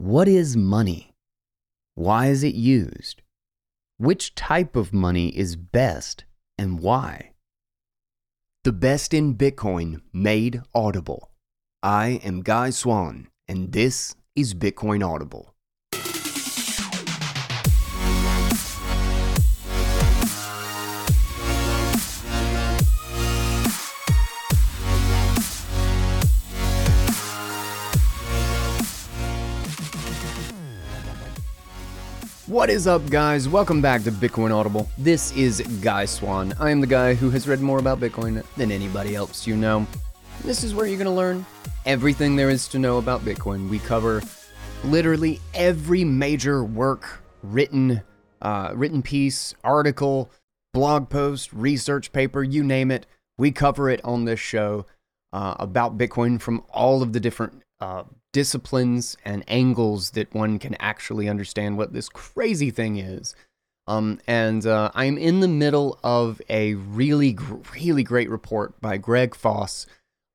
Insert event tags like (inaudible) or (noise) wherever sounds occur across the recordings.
What is money? Why is it used? Which type of money is best and why? The best in Bitcoin made audible. I am Guy Swan, and this is Bitcoin Audible. What is up, guys? Welcome back to Bitcoin Audible. This is Guy Swan. I am the guy who has read more about Bitcoin than anybody else you know. This is where you're going to learn everything there is to know about Bitcoin. We cover literally every major work, written, uh, written piece, article, blog post, research paper, you name it. We cover it on this show uh, about Bitcoin from all of the different uh, disciplines and angles that one can actually understand what this crazy thing is. Um, and uh, I'm in the middle of a really, really great report by Greg Foss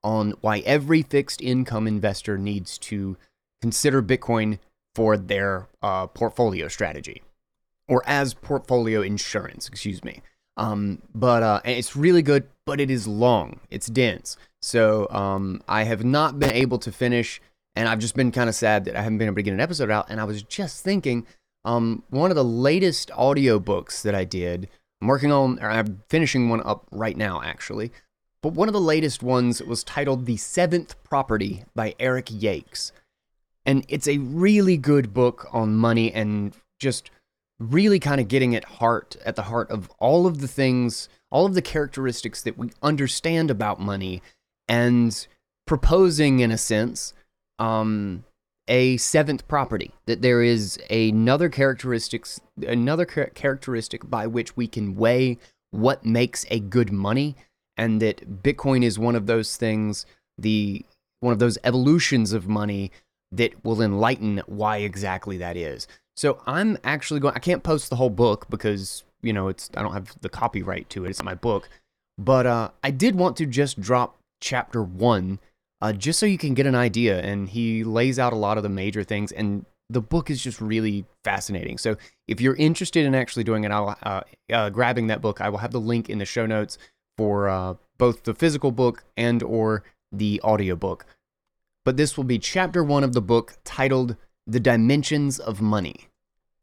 on why every fixed income investor needs to consider Bitcoin for their uh, portfolio strategy or as portfolio insurance, excuse me. Um, but uh, it's really good, but it is long, it's dense. So um, I have not been able to finish and I've just been kind of sad that I haven't been able to get an episode out. And I was just thinking, um, one of the latest audiobooks that I did, I'm working on, or I'm finishing one up right now, actually. But one of the latest ones was titled The Seventh Property by Eric Yakes. And it's a really good book on money and just really kind of getting at heart at the heart of all of the things, all of the characteristics that we understand about money and proposing in a sense um, a seventh property that there is another characteristics another characteristic by which we can weigh what makes a good money and that bitcoin is one of those things the one of those evolutions of money that will enlighten why exactly that is. So i'm actually going i can't post the whole book because you know it's i don't have the copyright to it it's my book but uh, i did want to just drop chapter one uh, just so you can get an idea. And he lays out a lot of the major things, and the book is just really fascinating. So if you're interested in actually doing it, I'll uh, uh, grabbing that book. I will have the link in the show notes for uh, both the physical book and or the audiobook. But this will be chapter one of the book titled "The Dimensions of Money."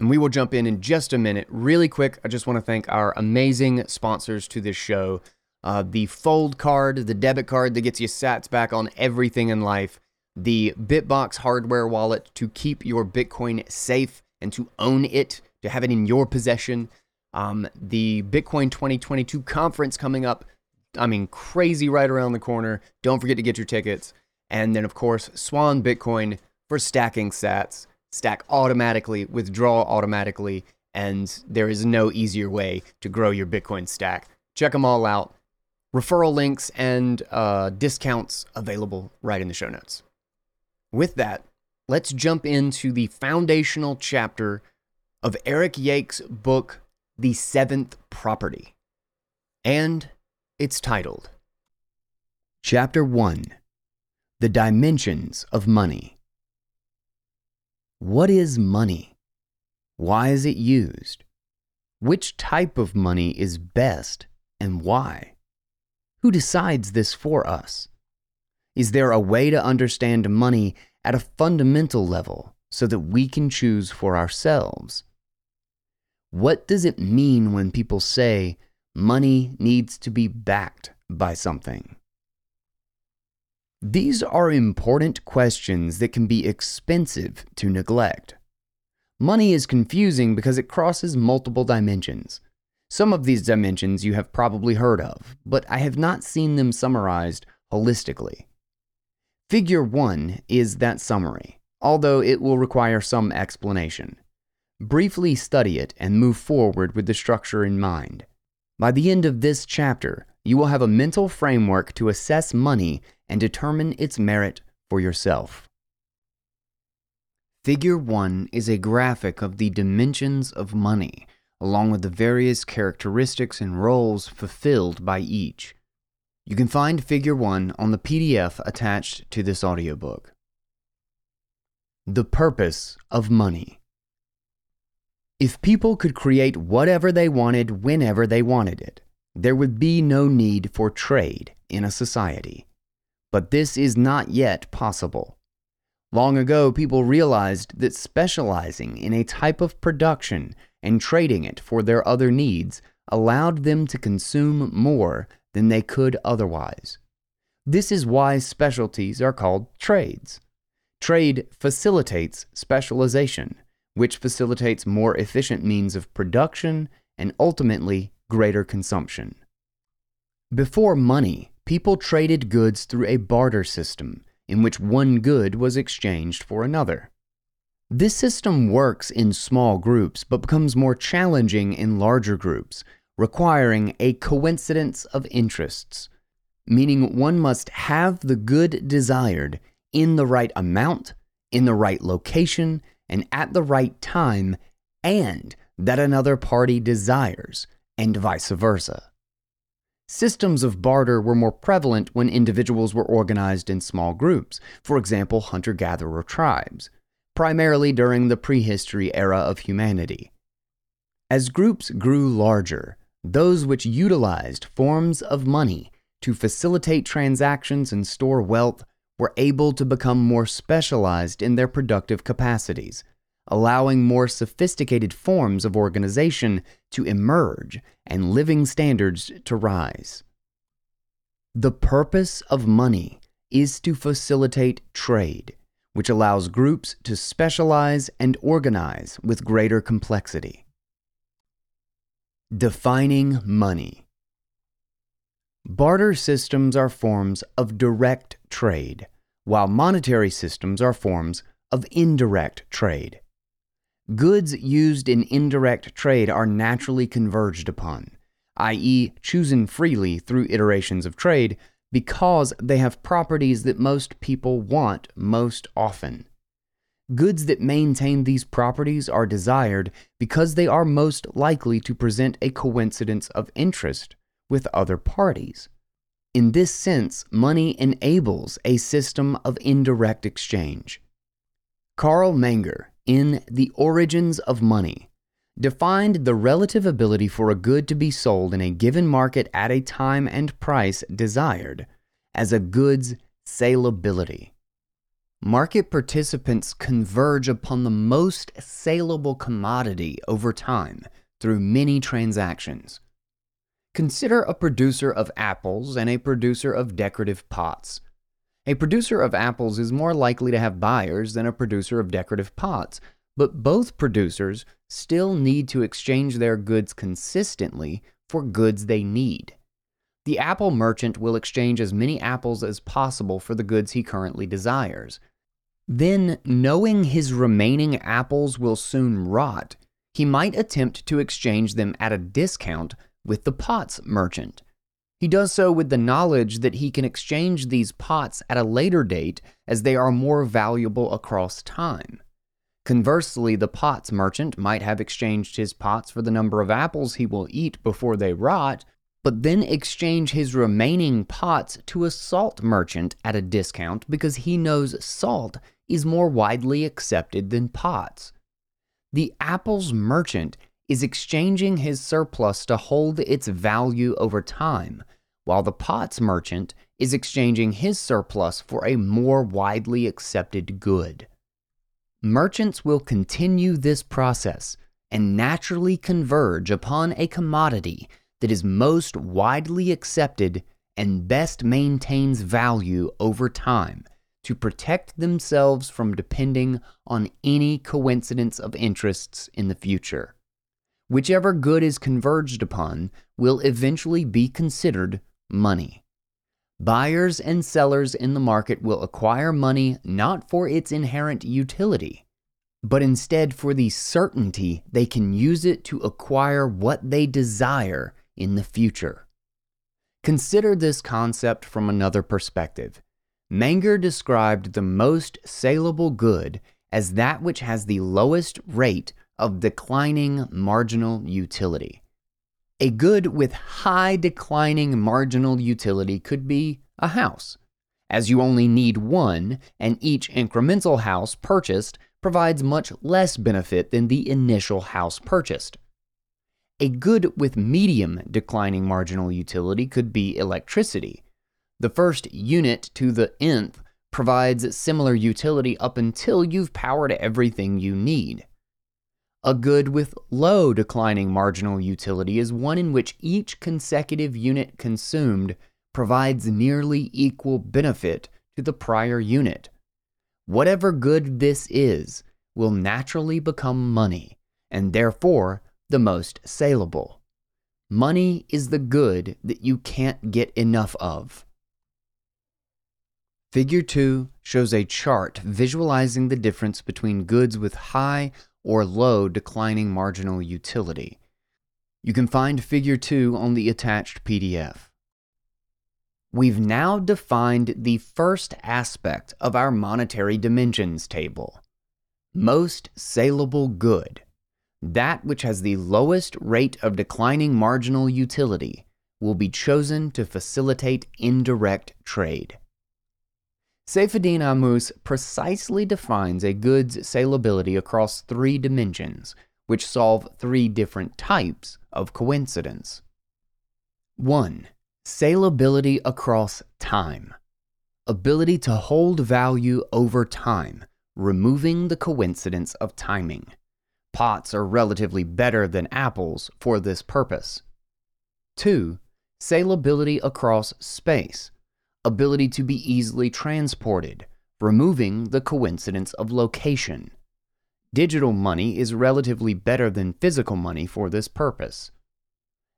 And we will jump in in just a minute. Really quick, I just want to thank our amazing sponsors to this show uh, the Fold card, the debit card that gets you sats back on everything in life, the Bitbox hardware wallet to keep your Bitcoin safe and to own it, to have it in your possession, um, the Bitcoin 2022 conference coming up. I mean, crazy right around the corner. Don't forget to get your tickets. And then, of course, Swan Bitcoin for stacking sats. Stack automatically, withdraw automatically, and there is no easier way to grow your Bitcoin stack. Check them all out referral links and uh, discounts available right in the show notes. With that, let's jump into the foundational chapter of Eric Yakes' book, The Seventh Property. And it's titled Chapter 1 The Dimensions of Money. What is money? Why is it used? Which type of money is best and why? Who decides this for us? Is there a way to understand money at a fundamental level so that we can choose for ourselves? What does it mean when people say money needs to be backed by something? These are important questions that can be expensive to neglect. Money is confusing because it crosses multiple dimensions. Some of these dimensions you have probably heard of, but I have not seen them summarized holistically. Figure 1 is that summary, although it will require some explanation. Briefly study it and move forward with the structure in mind. By the end of this chapter, you will have a mental framework to assess money and determine its merit for yourself. Figure 1 is a graphic of the dimensions of money along with the various characteristics and roles fulfilled by each. You can find Figure 1 on the PDF attached to this audiobook. The purpose of money. If people could create whatever they wanted whenever they wanted it, there would be no need for trade in a society. But this is not yet possible. Long ago, people realized that specializing in a type of production and trading it for their other needs allowed them to consume more than they could otherwise. This is why specialties are called trades. Trade facilitates specialization which facilitates more efficient means of production and ultimately greater consumption. Before money, people traded goods through a barter system in which one good was exchanged for another. This system works in small groups but becomes more challenging in larger groups, requiring a coincidence of interests, meaning one must have the good desired in the right amount, in the right location, and at the right time and that another party desires, and vice versa. Systems of barter were more prevalent when individuals were organized in small groups, for example, hunter gatherer tribes, primarily during the prehistory era of humanity. As groups grew larger, those which utilized forms of money to facilitate transactions and store wealth were able to become more specialized in their productive capacities, allowing more sophisticated forms of organization to emerge and living standards to rise. The purpose of money is to facilitate trade, which allows groups to specialize and organize with greater complexity. Defining money. Barter systems are forms of direct trade, while monetary systems are forms of indirect trade. Goods used in indirect trade are naturally converged upon, i.e., chosen freely through iterations of trade, because they have properties that most people want most often. Goods that maintain these properties are desired because they are most likely to present a coincidence of interest with other parties. In this sense, money enables a system of indirect exchange. Carl Menger, in The Origins of Money, defined the relative ability for a good to be sold in a given market at a time and price desired as a good's salability. Market participants converge upon the most saleable commodity over time through many transactions. Consider a producer of apples and a producer of decorative pots. A producer of apples is more likely to have buyers than a producer of decorative pots, but both producers still need to exchange their goods consistently for goods they need. The apple merchant will exchange as many apples as possible for the goods he currently desires. Then, knowing his remaining apples will soon rot, he might attempt to exchange them at a discount with the pots merchant. He does so with the knowledge that he can exchange these pots at a later date as they are more valuable across time. Conversely, the pots merchant might have exchanged his pots for the number of apples he will eat before they rot, but then exchange his remaining pots to a salt merchant at a discount because he knows salt is more widely accepted than pots. The apples merchant is exchanging his surplus to hold its value over time, while the pots merchant is exchanging his surplus for a more widely accepted good. Merchants will continue this process and naturally converge upon a commodity that is most widely accepted and best maintains value over time to protect themselves from depending on any coincidence of interests in the future. Whichever good is converged upon will eventually be considered money. Buyers and sellers in the market will acquire money not for its inherent utility, but instead for the certainty they can use it to acquire what they desire in the future. Consider this concept from another perspective. Menger described the most saleable good as that which has the lowest rate of declining marginal utility. A good with high declining marginal utility could be a house, as you only need one, and each incremental house purchased provides much less benefit than the initial house purchased. A good with medium declining marginal utility could be electricity. The first unit to the nth provides similar utility up until you've powered everything you need. A good with low declining marginal utility is one in which each consecutive unit consumed provides nearly equal benefit to the prior unit. Whatever good this is will naturally become money, and therefore the most saleable. Money is the good that you can't get enough of. Figure 2 shows a chart visualizing the difference between goods with high or low declining marginal utility. You can find Figure 2 on the attached PDF. We've now defined the first aspect of our monetary dimensions table most saleable good. That which has the lowest rate of declining marginal utility will be chosen to facilitate indirect trade. Saifedean Ammous precisely defines a good's salability across three dimensions, which solve three different types of coincidence. 1. Salability across time. Ability to hold value over time, removing the coincidence of timing. Pots are relatively better than apples for this purpose. 2. Salability across space ability to be easily transported, removing the coincidence of location. Digital money is relatively better than physical money for this purpose.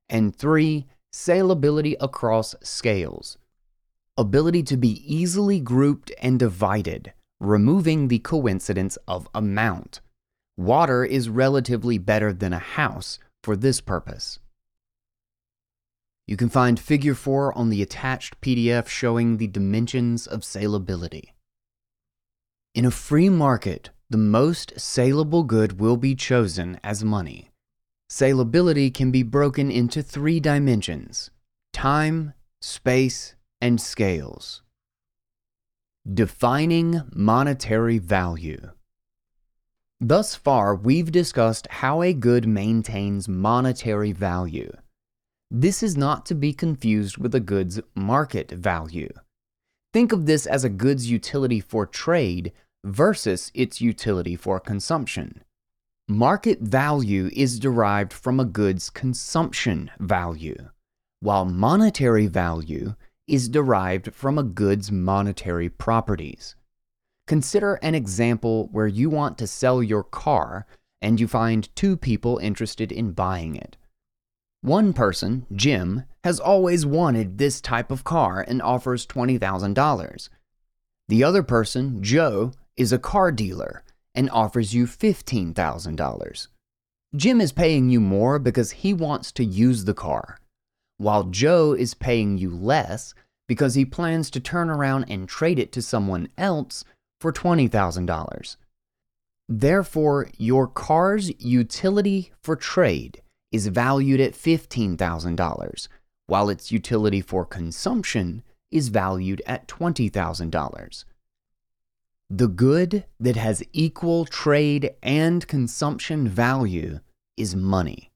And three, salability across scales. Ability to be easily grouped and divided, removing the coincidence of amount. Water is relatively better than a house for this purpose. You can find Figure 4 on the attached PDF showing the dimensions of salability. In a free market, the most saleable good will be chosen as money. Salability can be broken into three dimensions time, space, and scales. Defining monetary value. Thus far, we've discussed how a good maintains monetary value. This is not to be confused with a good's market value. Think of this as a good's utility for trade versus its utility for consumption. Market value is derived from a good's consumption value, while monetary value is derived from a good's monetary properties. Consider an example where you want to sell your car and you find two people interested in buying it. One person, Jim, has always wanted this type of car and offers $20,000. The other person, Joe, is a car dealer and offers you $15,000. Jim is paying you more because he wants to use the car, while Joe is paying you less because he plans to turn around and trade it to someone else for $20,000. Therefore, your car's utility for trade is valued at $15,000, while its utility for consumption is valued at $20,000. The good that has equal trade and consumption value is money.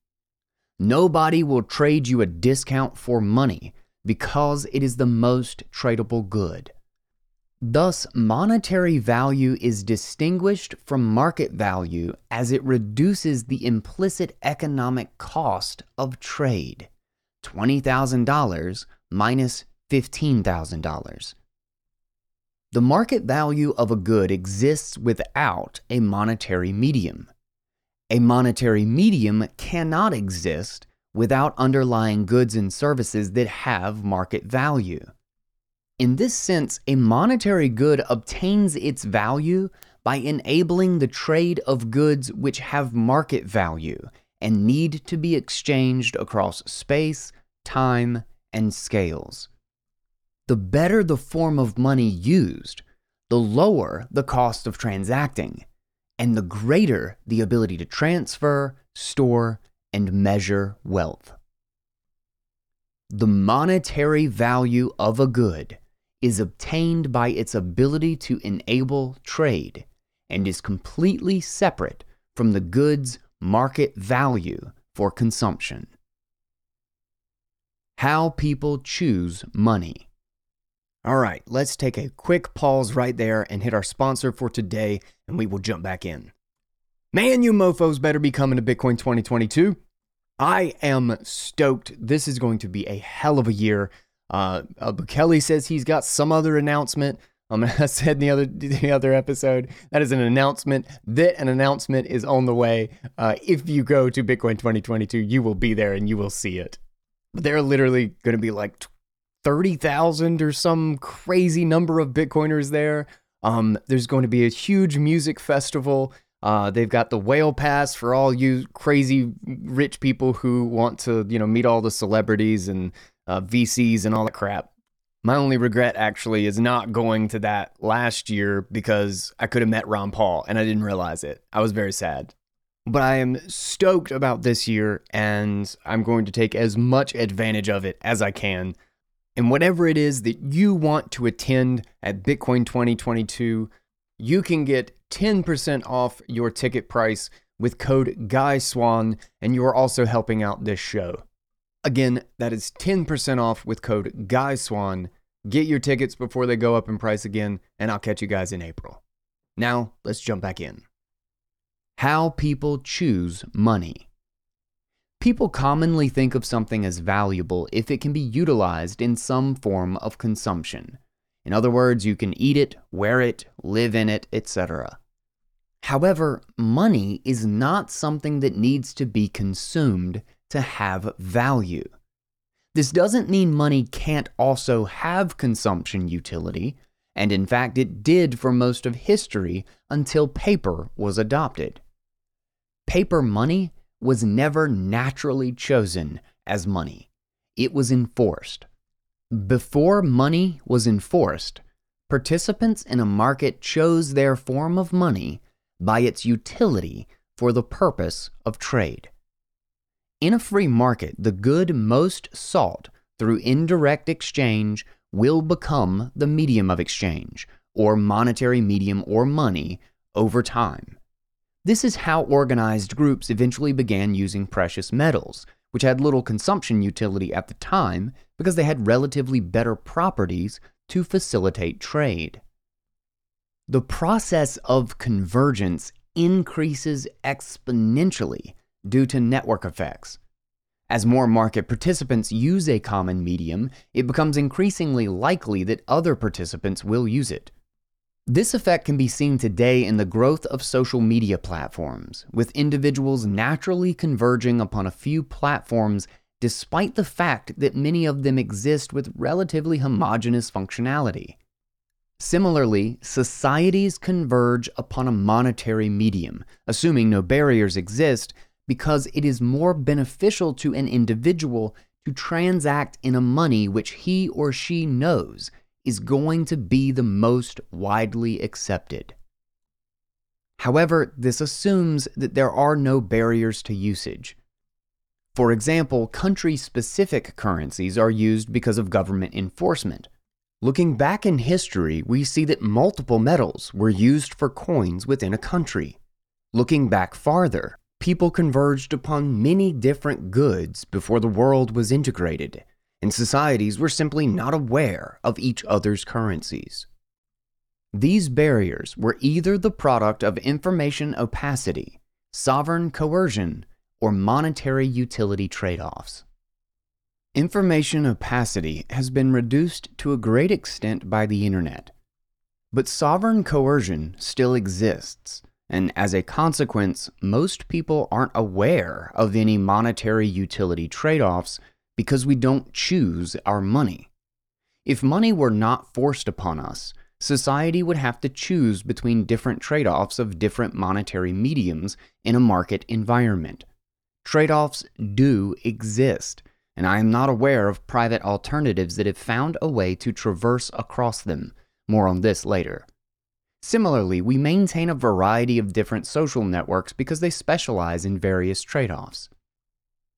Nobody will trade you a discount for money because it is the most tradable good. Thus, monetary value is distinguished from market value as it reduces the implicit economic cost of trade $20,000 minus $15,000. The market value of a good exists without a monetary medium. A monetary medium cannot exist without underlying goods and services that have market value. In this sense, a monetary good obtains its value by enabling the trade of goods which have market value and need to be exchanged across space, time, and scales. The better the form of money used, the lower the cost of transacting, and the greater the ability to transfer, store, and measure wealth. The monetary value of a good is obtained by its ability to enable trade and is completely separate from the goods market value for consumption. How people choose money. All right, let's take a quick pause right there and hit our sponsor for today, and we will jump back in. Man, you mofos better be coming to Bitcoin 2022. I am stoked. This is going to be a hell of a year. Uh, uh Kelly says he's got some other announcement. Um, (laughs) I said in the other the other episode that is an announcement that an announcement is on the way. Uh, if you go to Bitcoin 2022, you will be there and you will see it. But they're literally going to be like thirty thousand or some crazy number of Bitcoiners there. Um, there's going to be a huge music festival. Uh, they've got the whale pass for all you crazy rich people who want to, you know, meet all the celebrities and uh, VCs and all that crap. My only regret actually is not going to that last year because I could have met Ron Paul and I didn't realize it. I was very sad. But I am stoked about this year and I'm going to take as much advantage of it as I can. And whatever it is that you want to attend at Bitcoin 2022, you can get 10% off your ticket price with code GUYSWAN, and you are also helping out this show. Again, that is 10% off with code GUYSWAN. Get your tickets before they go up in price again, and I'll catch you guys in April. Now, let's jump back in. How people choose money. People commonly think of something as valuable if it can be utilized in some form of consumption. In other words, you can eat it, wear it, live in it, etc. However, money is not something that needs to be consumed to have value. This doesn't mean money can't also have consumption utility, and in fact, it did for most of history until paper was adopted. Paper money was never naturally chosen as money, it was enforced. Before money was enforced, participants in a market chose their form of money by its utility for the purpose of trade. In a free market, the good most sought through indirect exchange will become the medium of exchange, or monetary medium or money, over time. This is how organized groups eventually began using precious metals, which had little consumption utility at the time because they had relatively better properties to facilitate trade. The process of convergence increases exponentially due to network effects. As more market participants use a common medium, it becomes increasingly likely that other participants will use it. This effect can be seen today in the growth of social media platforms, with individuals naturally converging upon a few platforms despite the fact that many of them exist with relatively homogeneous functionality. Similarly, societies converge upon a monetary medium, assuming no barriers exist, because it is more beneficial to an individual to transact in a money which he or she knows is going to be the most widely accepted. However, this assumes that there are no barriers to usage. For example, country specific currencies are used because of government enforcement. Looking back in history, we see that multiple metals were used for coins within a country. Looking back farther, people converged upon many different goods before the world was integrated, and societies were simply not aware of each other's currencies. These barriers were either the product of information opacity, sovereign coercion, or monetary utility trade offs. Information opacity has been reduced to a great extent by the internet, but sovereign coercion still exists and as a consequence, most people aren't aware of any monetary utility trade offs because we don't choose our money. If money were not forced upon us, society would have to choose between different trade offs of different monetary mediums in a market environment. Trade offs do exist, and I am not aware of private alternatives that have found a way to traverse across them. More on this later. Similarly, we maintain a variety of different social networks because they specialize in various trade offs.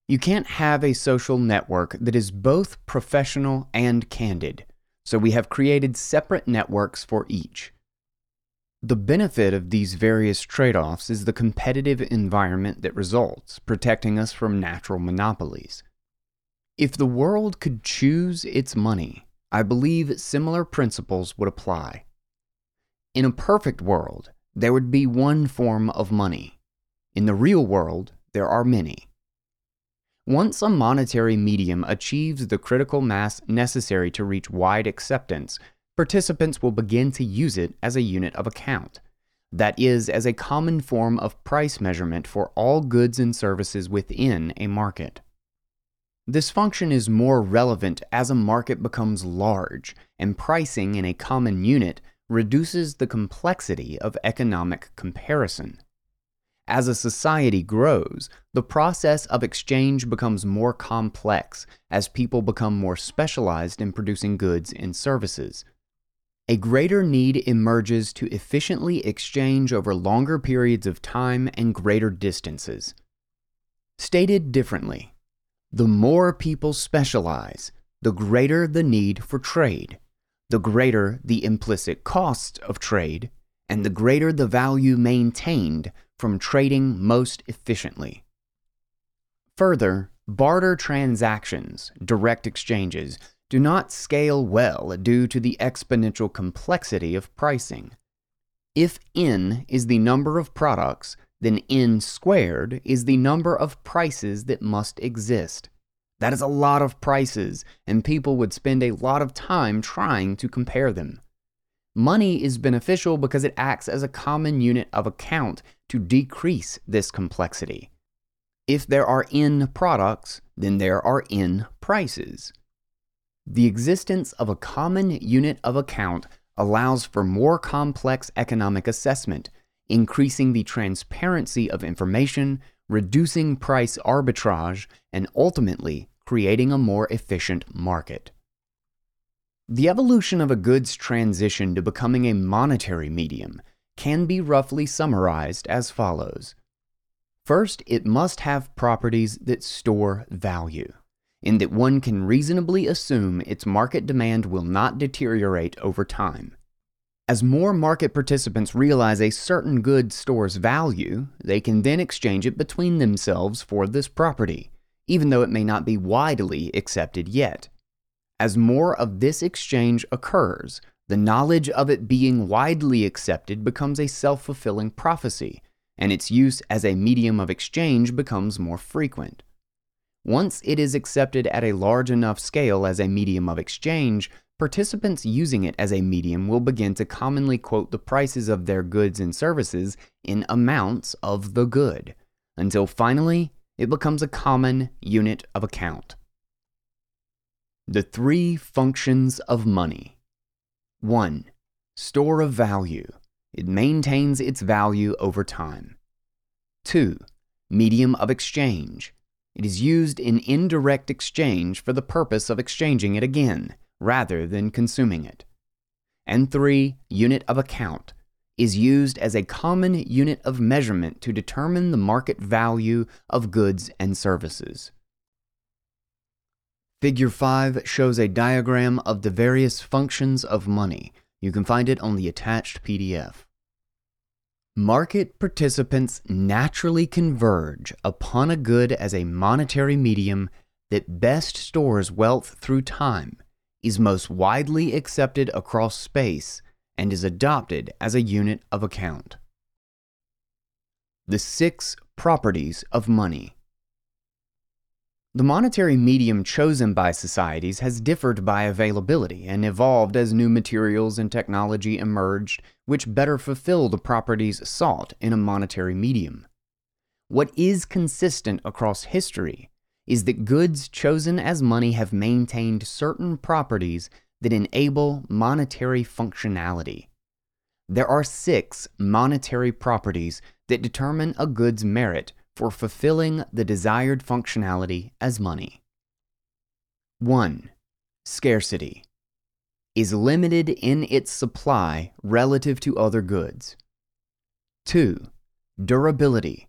You can't have a social network that is both professional and candid, so we have created separate networks for each. The benefit of these various trade offs is the competitive environment that results, protecting us from natural monopolies. If the world could choose its money, I believe similar principles would apply. In a perfect world, there would be one form of money. In the real world, there are many. Once a monetary medium achieves the critical mass necessary to reach wide acceptance, participants will begin to use it as a unit of account. That is, as a common form of price measurement for all goods and services within a market. This function is more relevant as a market becomes large, and pricing in a common unit reduces the complexity of economic comparison. As a society grows, the process of exchange becomes more complex as people become more specialized in producing goods and services. A greater need emerges to efficiently exchange over longer periods of time and greater distances. Stated differently, the more people specialize, the greater the need for trade, the greater the implicit cost of trade, and the greater the value maintained from trading most efficiently. Further, barter transactions, direct exchanges, do not scale well due to the exponential complexity of pricing. If n is the number of products, then n squared is the number of prices that must exist. That is a lot of prices, and people would spend a lot of time trying to compare them. Money is beneficial because it acts as a common unit of account to decrease this complexity. If there are n products, then there are n prices. The existence of a common unit of account allows for more complex economic assessment, increasing the transparency of information, reducing price arbitrage, and ultimately creating a more efficient market. The evolution of a goods transition to becoming a monetary medium can be roughly summarized as follows. First, it must have properties that store value, in that one can reasonably assume its market demand will not deteriorate over time. As more market participants realize a certain good stores value, they can then exchange it between themselves for this property, even though it may not be widely accepted yet. As more of this exchange occurs, the knowledge of it being widely accepted becomes a self fulfilling prophecy, and its use as a medium of exchange becomes more frequent. Once it is accepted at a large enough scale as a medium of exchange, participants using it as a medium will begin to commonly quote the prices of their goods and services in amounts of the good, until finally it becomes a common unit of account. The three functions of money 1. Store of value. It maintains its value over time. 2. Medium of exchange. It is used in indirect exchange for the purpose of exchanging it again, rather than consuming it. And 3. Unit of account. Is used as a common unit of measurement to determine the market value of goods and services. Figure 5 shows a diagram of the various functions of money. You can find it on the attached PDF. Market participants naturally converge upon a good as a monetary medium that best stores wealth through time, is most widely accepted across space, and is adopted as a unit of account. The six properties of money. The monetary medium chosen by societies has differed by availability and evolved as new materials and technology emerged which better fulfill the properties sought in a monetary medium. What is consistent across history is that goods chosen as money have maintained certain properties that enable monetary functionality. There are six monetary properties that determine a good's merit for fulfilling the desired functionality as money. 1. Scarcity is limited in its supply relative to other goods. 2. Durability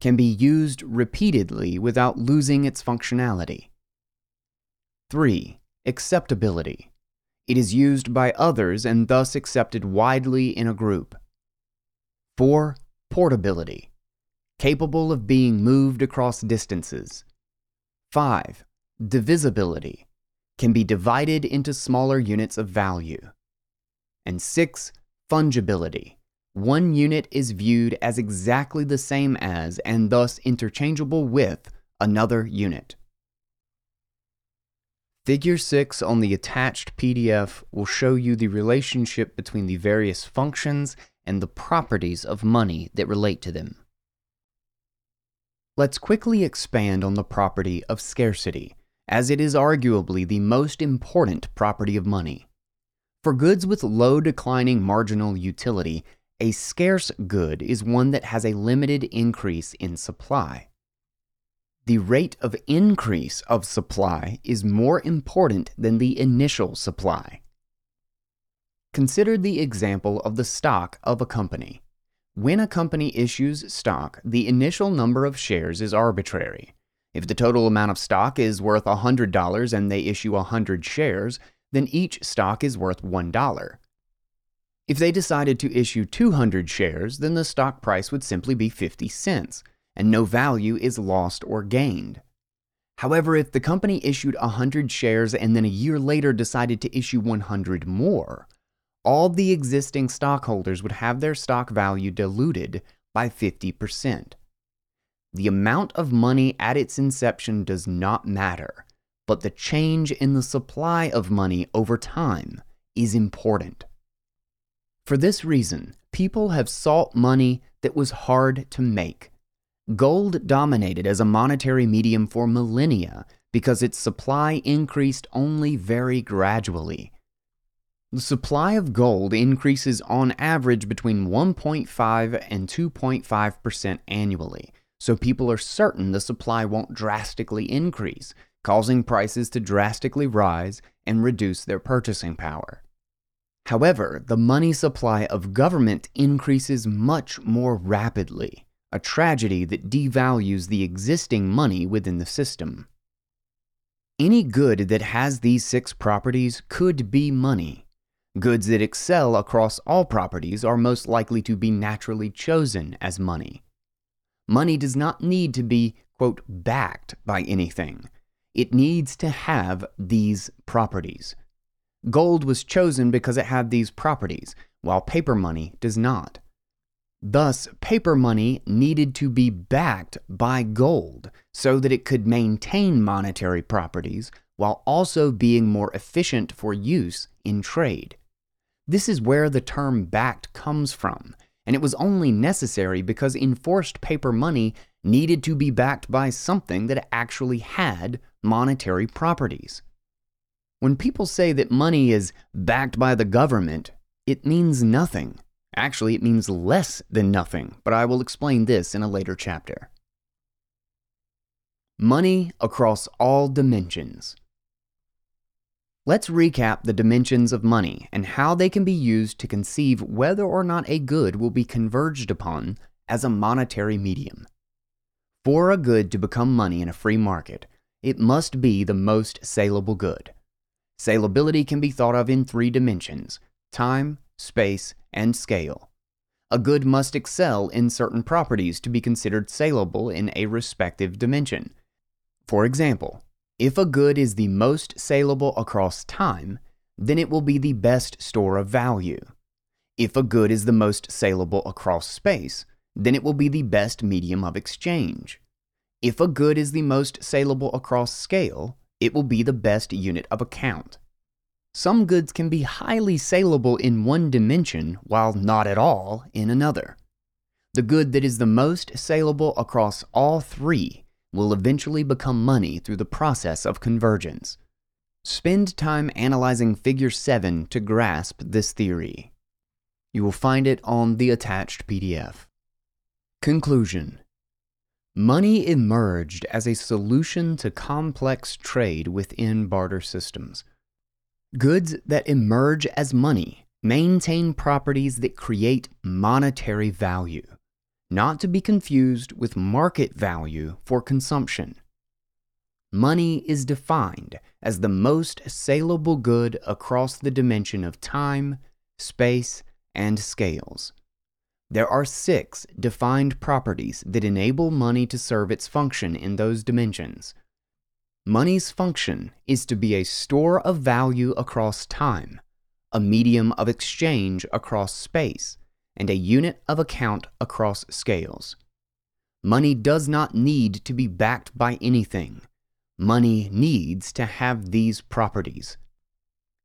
can be used repeatedly without losing its functionality. 3. Acceptability It is used by others and thus accepted widely in a group. 4. Portability. Capable of being moved across distances. 5. Divisibility. Can be divided into smaller units of value. And 6. Fungibility. One unit is viewed as exactly the same as and thus interchangeable with another unit. Figure 6 on the attached PDF will show you the relationship between the various functions and the properties of money that relate to them. Let's quickly expand on the property of scarcity, as it is arguably the most important property of money. For goods with low declining marginal utility, a scarce good is one that has a limited increase in supply the rate of increase of supply is more important than the initial supply. Consider the example of the stock of a company. When a company issues stock, the initial number of shares is arbitrary. If the total amount of stock is worth $100 and they issue 100 shares, then each stock is worth $1. If they decided to issue 200 shares, then the stock price would simply be 50 cents and no value is lost or gained. However, if the company issued 100 shares and then a year later decided to issue 100 more, all the existing stockholders would have their stock value diluted by 50%. The amount of money at its inception does not matter, but the change in the supply of money over time is important. For this reason, people have sought money that was hard to make Gold dominated as a monetary medium for millennia because its supply increased only very gradually. The supply of gold increases on average between 1.5 and 2.5% annually, so people are certain the supply won't drastically increase, causing prices to drastically rise and reduce their purchasing power. However, the money supply of government increases much more rapidly a tragedy that devalues the existing money within the system. Any good that has these six properties could be money. Goods that excel across all properties are most likely to be naturally chosen as money. Money does not need to be, quote, backed by anything. It needs to have these properties. Gold was chosen because it had these properties, while paper money does not. Thus, paper money needed to be backed by gold so that it could maintain monetary properties while also being more efficient for use in trade. This is where the term backed comes from, and it was only necessary because enforced paper money needed to be backed by something that actually had monetary properties. When people say that money is backed by the government, it means nothing. Actually, it means less than nothing, but I will explain this in a later chapter. Money across all dimensions. Let's recap the dimensions of money and how they can be used to conceive whether or not a good will be converged upon as a monetary medium. For a good to become money in a free market, it must be the most saleable good. Salability can be thought of in three dimensions time, space, and scale. A good must excel in certain properties to be considered saleable in a respective dimension. For example, if a good is the most saleable across time, then it will be the best store of value. If a good is the most saleable across space, then it will be the best medium of exchange. If a good is the most saleable across scale, it will be the best unit of account. Some goods can be highly saleable in one dimension while not at all in another. The good that is the most saleable across all three will eventually become money through the process of convergence. Spend time analyzing Figure 7 to grasp this theory. You will find it on the attached PDF. Conclusion Money emerged as a solution to complex trade within barter systems. Goods that emerge as money maintain properties that create monetary value, not to be confused with market value for consumption. money is defined as the most saleable good across the dimension of time, space, and scales. There are six defined properties that enable money to serve its function in those dimensions. Money's function is to be a store of value across time, a medium of exchange across space, and a unit of account across scales. Money does not need to be backed by anything. Money needs to have these properties.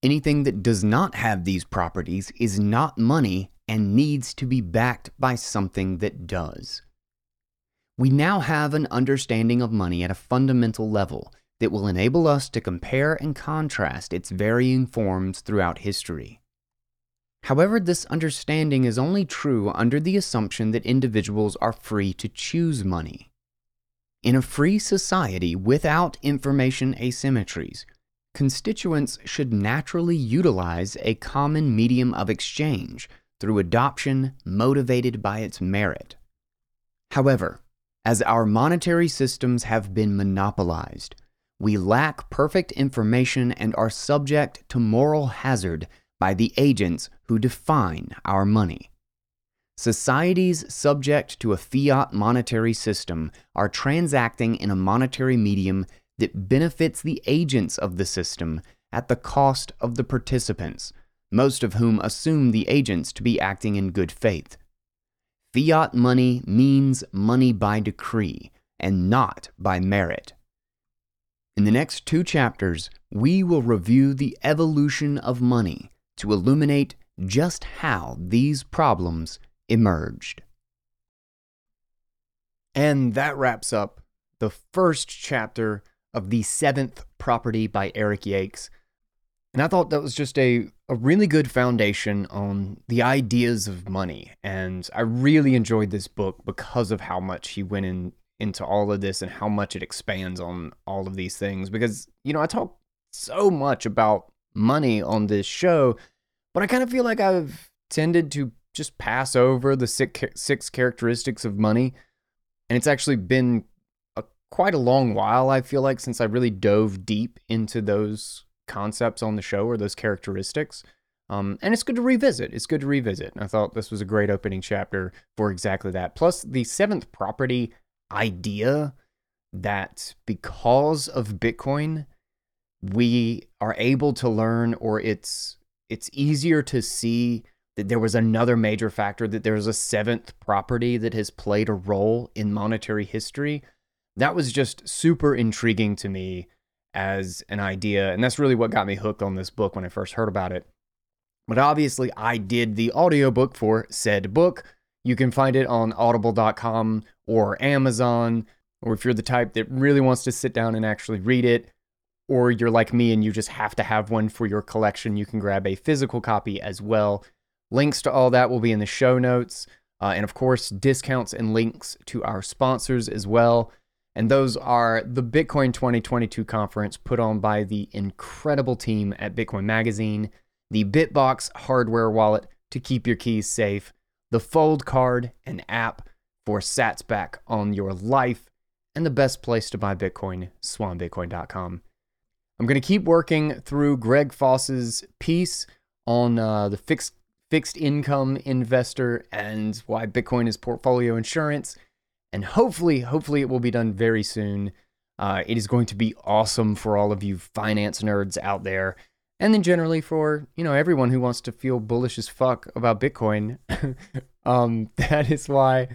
Anything that does not have these properties is not money and needs to be backed by something that does. We now have an understanding of money at a fundamental level that will enable us to compare and contrast its varying forms throughout history. However, this understanding is only true under the assumption that individuals are free to choose money. In a free society without information asymmetries, constituents should naturally utilize a common medium of exchange through adoption motivated by its merit. However, as our monetary systems have been monopolized, we lack perfect information and are subject to moral hazard by the agents who define our money. Societies subject to a fiat monetary system are transacting in a monetary medium that benefits the agents of the system at the cost of the participants, most of whom assume the agents to be acting in good faith. Fiat money means money by decree and not by merit. In the next two chapters, we will review the evolution of money to illuminate just how these problems emerged. And that wraps up the first chapter of the seventh property by Eric Yakes. And I thought that was just a, a really good foundation on the ideas of money. And I really enjoyed this book because of how much he went in into all of this and how much it expands on all of these things. Because, you know, I talk so much about money on this show but I kind of feel like I've tended to just pass over the six, six characteristics of money. And it's actually been a, quite a long while, I feel like, since I really dove deep into those concepts on the show or those characteristics. Um, and it's good to revisit. It's good to revisit. And I thought this was a great opening chapter for exactly that. Plus, the seventh property idea that because of Bitcoin, we are able to learn, or it's it's easier to see that there was another major factor that there's a seventh property that has played a role in monetary history. That was just super intriguing to me as an idea. And that's really what got me hooked on this book when I first heard about it. But obviously, I did the audiobook for said book. You can find it on audible.com or Amazon, or if you're the type that really wants to sit down and actually read it, or you're like me and you just have to have one for your collection, you can grab a physical copy as well. Links to all that will be in the show notes. Uh, and of course, discounts and links to our sponsors as well. And those are the Bitcoin 2022 conference put on by the incredible team at Bitcoin Magazine, the Bitbox hardware wallet to keep your keys safe, the Fold card, an app for sats back on your life, and the best place to buy Bitcoin, swanbitcoin.com. I'm going to keep working through Greg Foss's piece on uh, the fixed fixed income investor and why Bitcoin is portfolio insurance. And hopefully, hopefully it will be done very soon. Uh, it is going to be awesome for all of you finance nerds out there. And then generally for, you know, everyone who wants to feel bullish as fuck about Bitcoin. (laughs) um, (laughs) that is why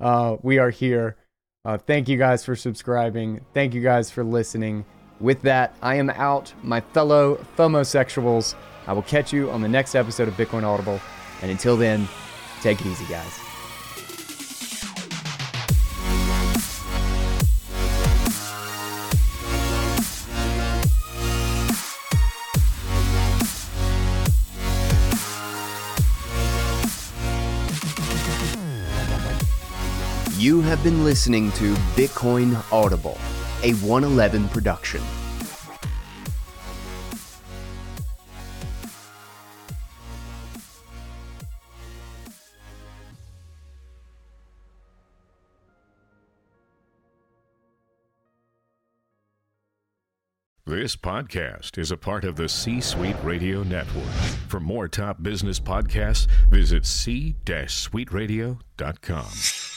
uh, we are here. Uh, thank you guys for subscribing. Thank you guys for listening. With that, I am out, my fellow FOMOsexuals. I will catch you on the next episode of Bitcoin Audible. And until then, take it easy, guys. Have been listening to Bitcoin Audible a 111 production. This podcast is a part of the C Suite Radio Network. For more top business podcasts, visit c-suiteradio.com.